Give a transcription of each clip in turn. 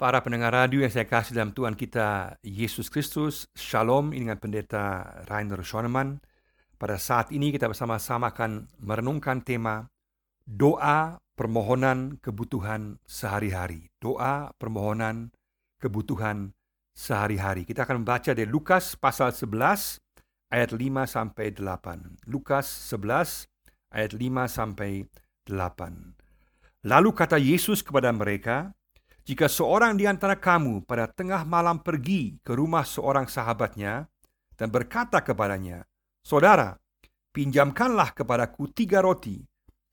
Para pendengar radio yang saya kasih dalam Tuhan kita Yesus Kristus, Shalom ini dengan pendeta Rainer Schoenemann. Pada saat ini kita bersama-sama akan merenungkan tema doa permohonan kebutuhan sehari-hari. Doa permohonan kebutuhan sehari-hari. Kita akan membaca dari Lukas pasal 11 ayat 5 sampai 8. Lukas 11 ayat 5 sampai 8. Lalu kata Yesus kepada mereka, jika seorang di antara kamu pada tengah malam pergi ke rumah seorang sahabatnya dan berkata kepadanya, Saudara, pinjamkanlah kepadaku tiga roti,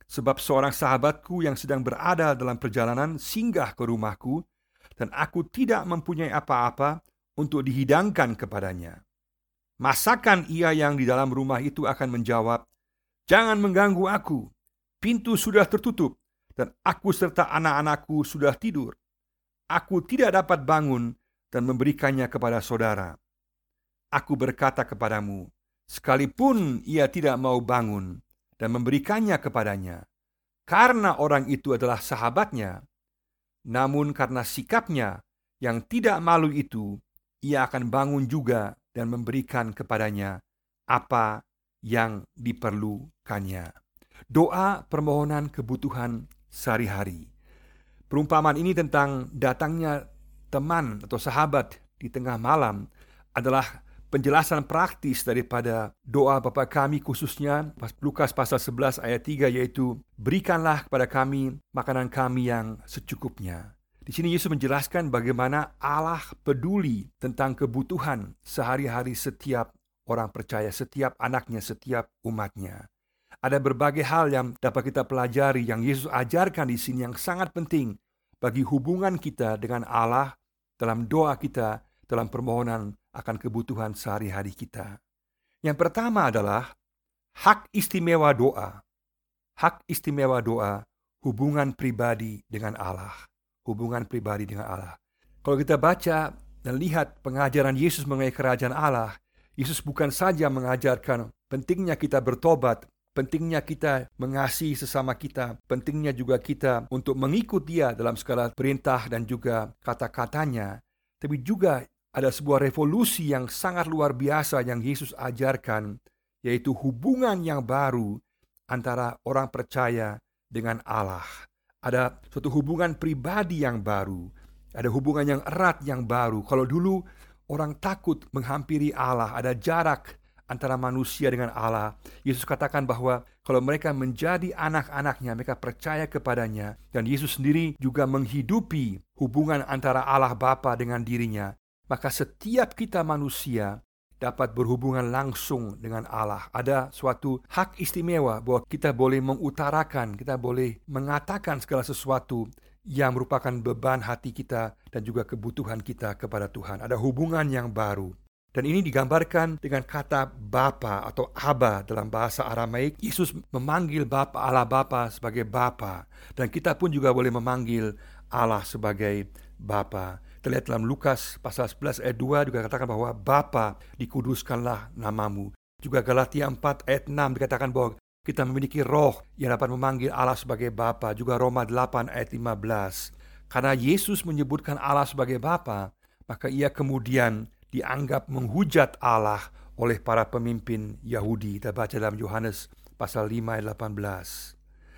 sebab seorang sahabatku yang sedang berada dalam perjalanan singgah ke rumahku, dan aku tidak mempunyai apa-apa untuk dihidangkan kepadanya. Masakan ia yang di dalam rumah itu akan menjawab, Jangan mengganggu aku, pintu sudah tertutup, dan aku serta anak-anakku sudah tidur aku tidak dapat bangun dan memberikannya kepada saudara. Aku berkata kepadamu, sekalipun ia tidak mau bangun dan memberikannya kepadanya, karena orang itu adalah sahabatnya, namun karena sikapnya yang tidak malu itu, ia akan bangun juga dan memberikan kepadanya apa yang diperlukannya. Doa permohonan kebutuhan sehari-hari. Perumpamaan ini tentang datangnya teman atau sahabat di tengah malam adalah penjelasan praktis daripada doa Bapa kami khususnya Lukas pasal 11 ayat 3 yaitu berikanlah kepada kami makanan kami yang secukupnya. Di sini Yesus menjelaskan bagaimana Allah peduli tentang kebutuhan sehari-hari setiap orang percaya, setiap anaknya, setiap umatnya. Ada berbagai hal yang dapat kita pelajari yang Yesus ajarkan di sini yang sangat penting bagi hubungan kita dengan Allah dalam doa kita, dalam permohonan akan kebutuhan sehari-hari kita. Yang pertama adalah hak istimewa doa. Hak istimewa doa hubungan pribadi dengan Allah. Hubungan pribadi dengan Allah. Kalau kita baca dan lihat pengajaran Yesus mengenai kerajaan Allah, Yesus bukan saja mengajarkan pentingnya kita bertobat, pentingnya kita mengasihi sesama kita, pentingnya juga kita untuk mengikut dia dalam segala perintah dan juga kata-katanya, tapi juga ada sebuah revolusi yang sangat luar biasa yang Yesus ajarkan, yaitu hubungan yang baru antara orang percaya dengan Allah. Ada suatu hubungan pribadi yang baru, ada hubungan yang erat yang baru. Kalau dulu orang takut menghampiri Allah, ada jarak antara manusia dengan Allah. Yesus katakan bahwa kalau mereka menjadi anak-anaknya, mereka percaya kepadanya. Dan Yesus sendiri juga menghidupi hubungan antara Allah Bapa dengan dirinya. Maka setiap kita manusia dapat berhubungan langsung dengan Allah. Ada suatu hak istimewa bahwa kita boleh mengutarakan, kita boleh mengatakan segala sesuatu yang merupakan beban hati kita dan juga kebutuhan kita kepada Tuhan. Ada hubungan yang baru. Dan ini digambarkan dengan kata Bapa atau Aba dalam bahasa Aramaik. Yesus memanggil Bapa Allah Bapa sebagai Bapa dan kita pun juga boleh memanggil Allah sebagai Bapa. Terlihat dalam Lukas pasal 11 ayat 2 juga katakan bahwa Bapa dikuduskanlah namamu. Juga Galatia 4 ayat 6 dikatakan bahwa kita memiliki roh yang dapat memanggil Allah sebagai Bapa. Juga Roma 8 ayat 15. Karena Yesus menyebutkan Allah sebagai Bapa, maka ia kemudian dianggap menghujat Allah oleh para pemimpin Yahudi. Kita baca dalam Yohanes pasal 5 ayat 18.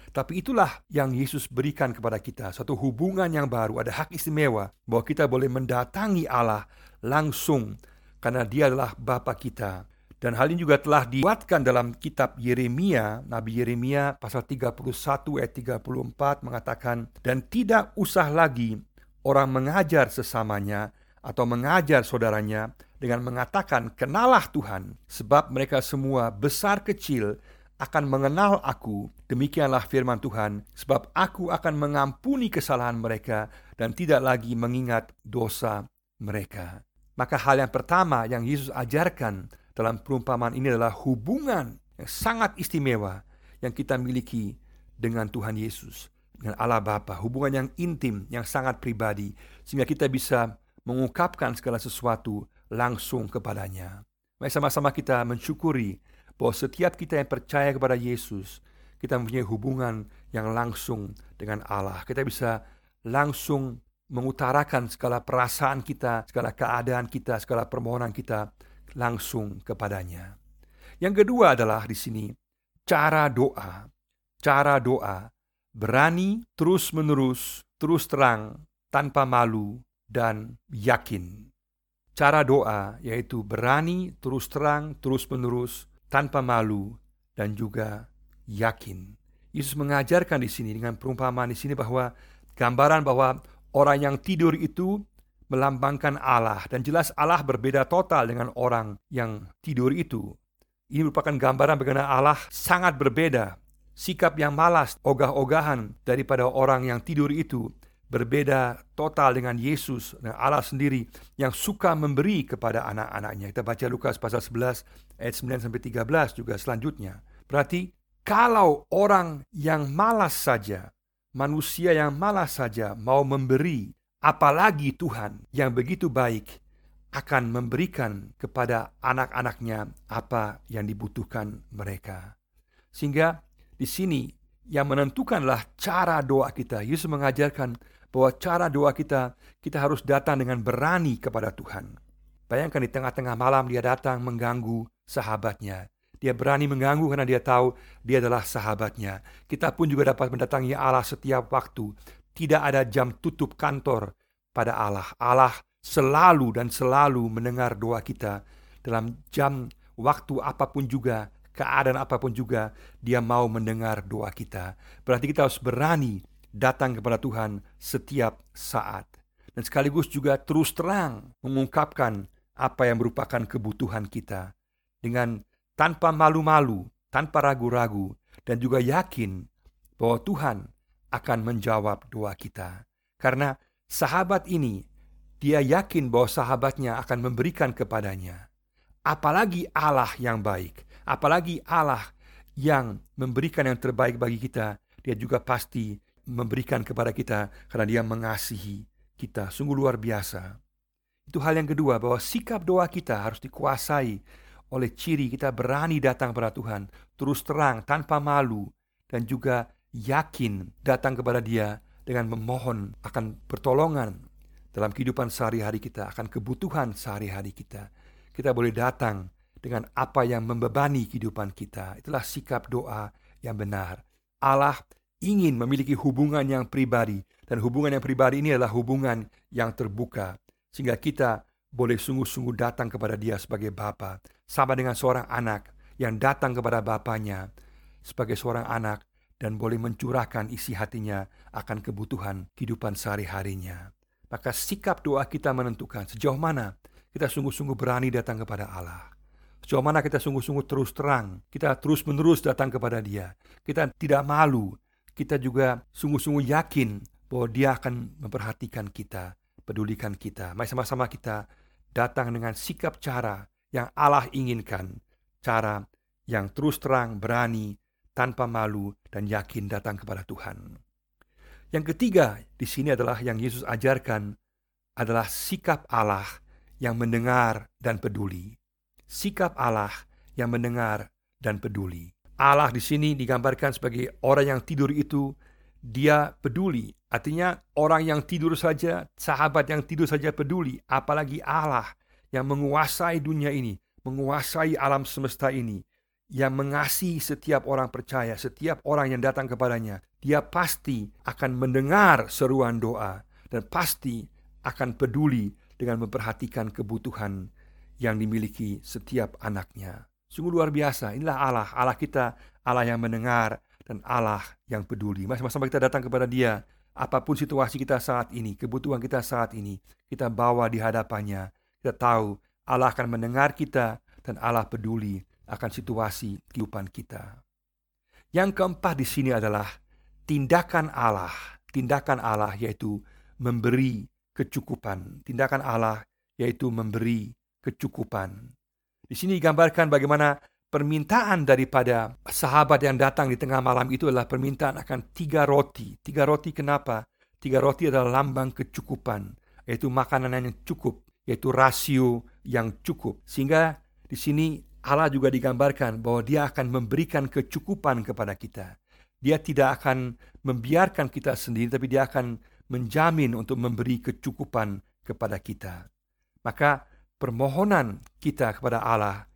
Tapi itulah yang Yesus berikan kepada kita, suatu hubungan yang baru, ada hak istimewa bahwa kita boleh mendatangi Allah langsung karena dia adalah Bapa kita. Dan hal ini juga telah dibuatkan dalam kitab Yeremia, Nabi Yeremia pasal 31 ayat 34 mengatakan, Dan tidak usah lagi orang mengajar sesamanya atau mengajar saudaranya dengan mengatakan, "Kenalah Tuhan, sebab mereka semua besar kecil akan mengenal Aku." Demikianlah firman Tuhan, sebab Aku akan mengampuni kesalahan mereka dan tidak lagi mengingat dosa mereka. Maka hal yang pertama yang Yesus ajarkan dalam perumpamaan ini adalah hubungan yang sangat istimewa yang kita miliki dengan Tuhan Yesus, dengan Allah Bapa, hubungan yang intim, yang sangat pribadi, sehingga kita bisa mengungkapkan segala sesuatu langsung kepadanya. Mari sama-sama kita mensyukuri bahwa setiap kita yang percaya kepada Yesus, kita mempunyai hubungan yang langsung dengan Allah. Kita bisa langsung mengutarakan segala perasaan kita, segala keadaan kita, segala permohonan kita langsung kepadanya. Yang kedua adalah di sini cara doa. Cara doa berani terus-menerus, terus terang, tanpa malu dan yakin. Cara doa yaitu berani terus terang, terus-menerus, tanpa malu dan juga yakin. Yesus mengajarkan di sini dengan perumpamaan di sini bahwa gambaran bahwa orang yang tidur itu melambangkan Allah dan jelas Allah berbeda total dengan orang yang tidur itu. Ini merupakan gambaran bagaimana Allah sangat berbeda. Sikap yang malas, ogah-ogahan daripada orang yang tidur itu berbeda total dengan Yesus Allah sendiri yang suka memberi kepada anak-anaknya. Kita baca Lukas pasal 11 ayat 9 sampai 13 juga selanjutnya. Berarti kalau orang yang malas saja, manusia yang malas saja mau memberi Apalagi Tuhan yang begitu baik akan memberikan kepada anak-anaknya apa yang dibutuhkan mereka. Sehingga di sini yang menentukanlah cara doa kita. Yesus mengajarkan bahwa cara doa kita, kita harus datang dengan berani kepada Tuhan. Bayangkan di tengah-tengah malam dia datang mengganggu sahabatnya. Dia berani mengganggu karena dia tahu dia adalah sahabatnya. Kita pun juga dapat mendatangi Allah setiap waktu tidak ada jam tutup kantor pada Allah. Allah selalu dan selalu mendengar doa kita dalam jam waktu apa pun juga, keadaan apa pun juga, Dia mau mendengar doa kita. Berarti kita harus berani datang kepada Tuhan setiap saat. Dan sekaligus juga terus terang mengungkapkan apa yang merupakan kebutuhan kita. Dengan tanpa malu-malu, tanpa ragu-ragu, dan juga yakin bahwa Tuhan akan menjawab doa kita. Karena sahabat ini, dia yakin bahwa sahabatnya akan memberikan kepadanya. Apalagi Allah yang baik, apalagi Allah yang memberikan yang terbaik bagi kita, dia juga pasti memberikan kepada kita karena dia mengasihi kita. Sungguh luar biasa. Itu hal yang kedua, bahwa sikap doa kita harus dikuasai oleh ciri kita berani datang kepada Tuhan, terus terang, tanpa malu, dan juga yakin datang kepada Dia dengan memohon akan pertolongan dalam kehidupan sehari-hari kita, akan kebutuhan sehari-hari kita. Kita boleh datang dengan apa yang membebani kehidupan kita. Itulah sikap doa yang benar. Allah ingin memiliki hubungan yang pribadi dan hubungan yang pribadi ini adalah hubungan yang terbuka sehingga kita boleh sungguh-sungguh datang kepada Dia sebagai Bapa, sama dengan seorang anak yang datang kepada bapaknya sebagai seorang anak dan boleh mencurahkan isi hatinya akan kebutuhan kehidupan sehari-harinya. Maka sikap doa kita menentukan sejauh mana kita sungguh-sungguh berani datang kepada Allah. Sejauh mana kita sungguh-sungguh terus terang, kita terus menerus datang kepada dia. Kita tidak malu, kita juga sungguh-sungguh yakin bahwa dia akan memperhatikan kita, pedulikan kita. Mari sama-sama kita datang dengan sikap cara yang Allah inginkan. Cara yang terus terang, berani, tanpa malu dan yakin datang kepada Tuhan. Yang ketiga di sini adalah yang Yesus ajarkan adalah sikap Allah yang mendengar dan peduli. Sikap Allah yang mendengar dan peduli. Allah di sini digambarkan sebagai orang yang tidur itu dia peduli. Artinya orang yang tidur saja, sahabat yang tidur saja peduli, apalagi Allah yang menguasai dunia ini, menguasai alam semesta ini, yang mengasihi setiap orang percaya, setiap orang yang datang kepadanya, dia pasti akan mendengar seruan doa dan pasti akan peduli dengan memperhatikan kebutuhan yang dimiliki setiap anaknya. Sungguh luar biasa, inilah Allah, Allah kita, Allah yang mendengar dan Allah yang peduli. Masa-masa kita datang kepada dia, apa pun situasi kita saat ini, kebutuhan kita saat ini, kita bawa di hadapannya. Kita tahu Allah akan mendengar kita dan Allah peduli akan situasi kehidupan kita. Yang keempat di sini adalah tindakan Allah. Tindakan Allah yaitu memberi kecukupan. Tindakan Allah yaitu memberi kecukupan. Di sini digambarkan bagaimana permintaan daripada sahabat yang datang di tengah malam itu adalah permintaan akan tiga roti. Tiga roti kenapa? Tiga roti adalah lambang kecukupan, yaitu makanan yang cukup, yaitu rasio yang cukup. Sehingga di sini Allah juga digambarkan bahwa Dia akan memberikan kecukupan kepada kita. Dia tidak akan membiarkan kita sendiri, tapi Dia akan menjamin untuk memberi kecukupan kepada kita. Maka permohonan kita kepada Allah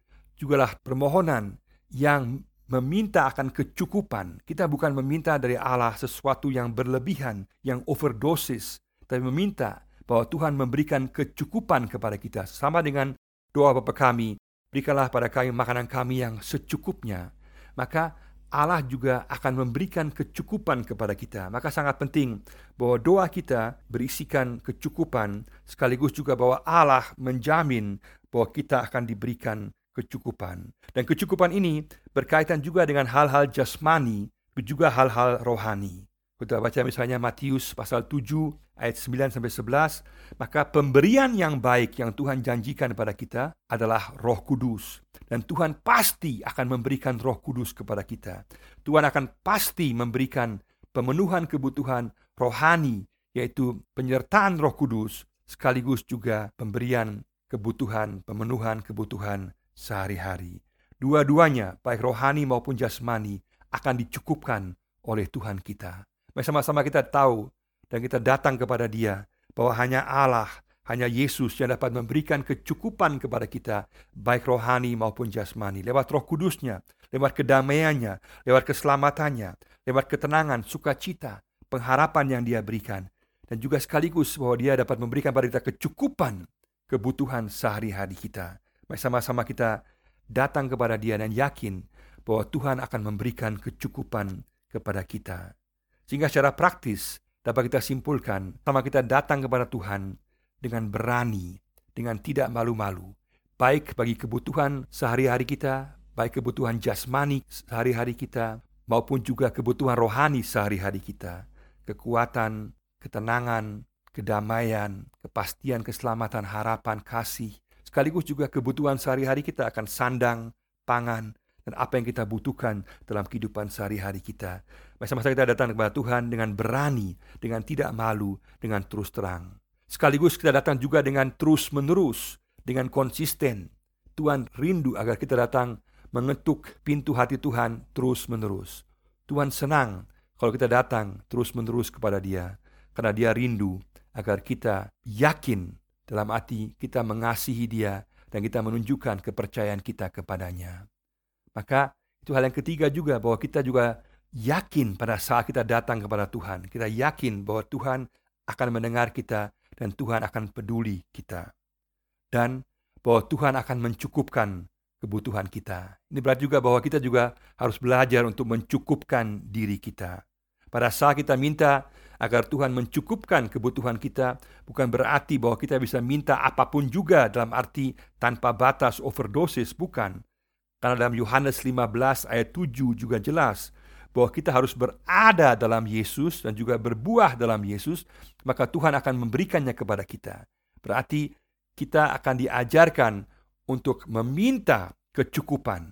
jugalah permohonan yang meminta akan kecukupan. Kita bukan meminta dari Allah sesuatu yang berlebihan, yang overdosis, tapi meminta bahwa Tuhan memberikan kecukupan kepada kita. Sama dengan doa Bapa kami, berikanlah pada kami makanan kami yang secukupnya. Maka Allah juga akan memberikan kecukupan kepada kita. Maka sangat penting bahwa doa kita berisikan kecukupan sekaligus juga bahwa Allah menjamin bahwa kita akan diberikan kecukupan. Dan kecukupan ini berkaitan juga dengan hal-hal jasmani, juga hal-hal rohani. Kita baca misalnya Matius pasal 7 ayat 9 sampai 11, maka pemberian yang baik yang Tuhan janjikan kepada kita adalah Roh Kudus dan Tuhan pasti akan memberikan Roh Kudus kepada kita. Tuhan akan pasti memberikan pemenuhan kebutuhan rohani, yaitu penyertaan Roh Kudus, sekaligus juga pemberian kebutuhan, pemenuhan kebutuhan sehari-hari. Dua-duanya, baik rohani maupun jasmani, akan dicukupkan oleh Tuhan kita. Sama-sama kita tahu dan kita datang kepada Dia bahwa hanya Allah hanya Yesus yang dapat memberikan kecukupan kepada kita, baik rohani maupun jasmani, lewat roh kudusnya, lewat kedamaiannya, lewat keselamatannya, lewat ketenangan, sukacita, pengharapan yang dia berikan. Dan juga sekaligus bahwa dia dapat memberikan pada kita kecukupan kebutuhan sehari-hari kita. Mari sama-sama kita datang kepada dia dan yakin bahwa Tuhan akan memberikan kecukupan kepada kita. Sehingga secara praktis dapat kita simpulkan, sama kita datang kepada Tuhan, dengan berani, dengan tidak malu-malu, baik bagi kebutuhan sehari-hari kita, baik kebutuhan jasmani sehari-hari kita, maupun juga kebutuhan rohani sehari-hari kita, kekuatan, ketenangan, kedamaian, kepastian, keselamatan, harapan, kasih, sekaligus juga kebutuhan sehari-hari kita akan sandang, pangan, dan apa yang kita butuhkan dalam kehidupan sehari-hari kita. Masa-masa kita datang kepada Tuhan dengan berani, dengan tidak malu, dengan terus terang. Sekaligus kita datang juga dengan terus-menerus, dengan konsisten. Tuhan rindu agar kita datang mengetuk pintu hati Tuhan terus-menerus. Tuhan senang kalau kita datang terus-menerus kepada Dia, karena Dia rindu agar kita yakin dalam hati kita mengasihi Dia dan kita menunjukkan kepercayaan kita kepadanya. Maka itu hal yang ketiga juga bahwa kita juga yakin pada saat kita datang kepada Tuhan. Kita yakin bahwa Tuhan akan mendengar kita dan Tuhan akan peduli kita. Dan bahwa Tuhan akan mencukupkan kebutuhan kita. Ini berarti juga bahwa kita juga harus belajar untuk mencukupkan diri kita. Pada saat kita minta agar Tuhan mencukupkan kebutuhan kita, bukan berarti bahwa kita bisa minta apa pun juga dalam arti tanpa batas overdosis, bukan. Karena dalam Yohanes 15 ayat 7 juga jelas bahwa kita harus berada dalam Yesus dan juga berbuah dalam Yesus, maka Tuhan akan memberikannya kepada kita. Berarti kita akan diajarkan untuk meminta kecukupan.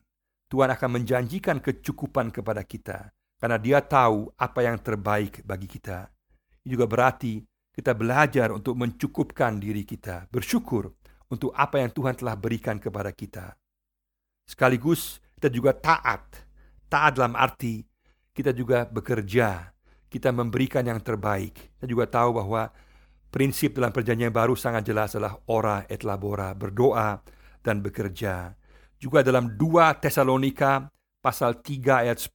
Tuhan akan menjanjikan kecukupan kepada kita karena Dia tahu apa yang terbaik bagi kita. Ini juga berarti kita belajar untuk mencukupkan diri kita, bersyukur untuk apa yang Tuhan telah berikan kepada kita. Sekaligus kita juga taat. Taat dalam arti kita juga bekerja, kita memberikan yang terbaik. Kita juga tahu bahwa prinsip dalam perjanjian baru sangat jelas adalah ora et labora, berdoa dan bekerja. Juga dalam 2 Tesalonika pasal 3 ayat 10,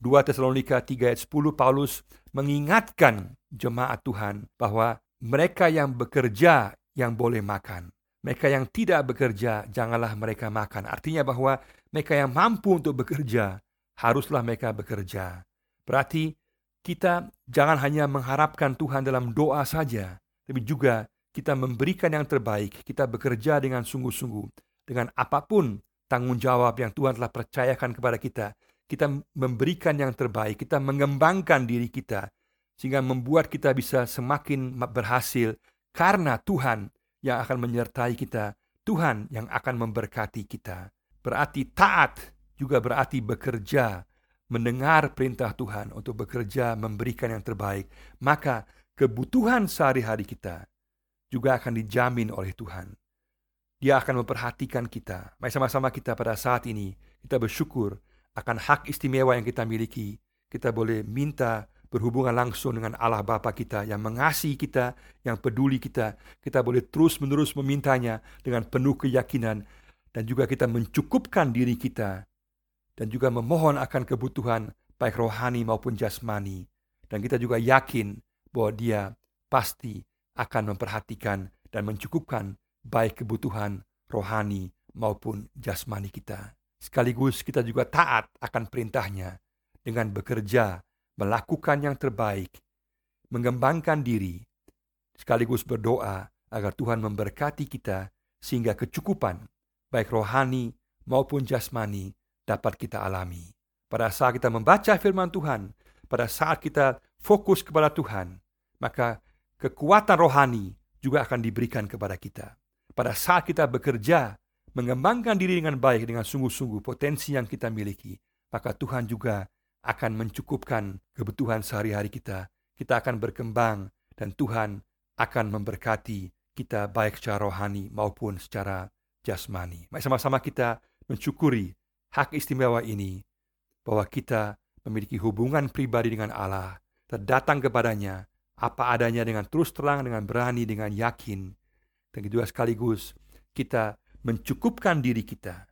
2 Tesalonika 3 ayat 10 Paulus mengingatkan jemaat Tuhan bahwa mereka yang bekerja yang boleh makan. Mereka yang tidak bekerja, janganlah mereka makan. Artinya bahwa mereka yang mampu untuk bekerja, haruslah mereka bekerja. Berarti kita jangan hanya mengharapkan Tuhan dalam doa saja, tapi juga kita memberikan yang terbaik, kita bekerja dengan sungguh-sungguh, dengan apa pun tanggung jawab yang Tuhan telah percayakan kepada kita. Kita memberikan yang terbaik, kita mengembangkan diri kita, sehingga membuat kita bisa semakin berhasil karena Tuhan yang akan menyertai kita, Tuhan yang akan memberkati kita. Berarti taat juga berarti bekerja, mendengar perintah Tuhan untuk bekerja, memberikan yang terbaik, maka kebutuhan sehari-hari kita juga akan dijamin oleh Tuhan. Dia akan memperhatikan kita. Mari sama-sama kita pada saat ini, kita bersyukur akan hak istimewa yang kita miliki. Kita boleh minta berhubungan langsung dengan Allah Bapa kita yang mengasihi kita, yang peduli kita. Kita boleh terus-menerus memintanya dengan penuh keyakinan dan juga kita mencukupkan diri kita dan juga memohon akan kebutuhan baik rohani maupun jasmani. Dan kita juga yakin bahwa dia pasti akan memperhatikan dan mencukupkan baik kebutuhan rohani maupun jasmani kita. Sekaligus kita juga taat akan perintahnya dengan bekerja melakukan yang terbaik, mengembangkan diri, sekaligus berdoa agar Tuhan memberkati kita sehingga kecukupan, baik rohani maupun jasmani, dapat kita alami. Pada saat kita membaca firman Tuhan, pada saat kita fokus kepada Tuhan, maka kekuatan rohani juga akan diberikan kepada kita. Pada saat kita bekerja, mengembangkan diri dengan baik, dengan sungguh-sungguh potensi yang kita miliki, maka Tuhan juga akan mencukupkan kebutuhan sehari-hari kita. Kita akan berkembang dan Tuhan akan memberkati kita baik secara rohani maupun secara jasmani. Mari sama-sama kita mensyukuri hak istimewa ini bahwa kita memiliki hubungan pribadi dengan Allah, terdatang kepadanya apa adanya dengan terus terang, dengan berani, dengan yakin. Dan kedua sekaligus kita mencukupkan diri kita.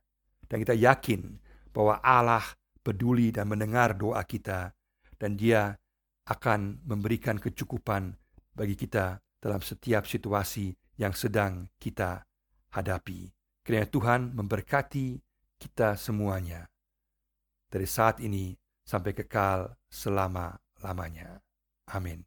Dan kita yakin bahwa Allah peduli dan mendengar doa kita, dan Dia akan memberikan kecukupan bagi kita dalam setiap situasi yang sedang kita hadapi. Kiranya Tuhan memberkati kita semuanya dari saat ini sampai kekal selama-lamanya. Amin.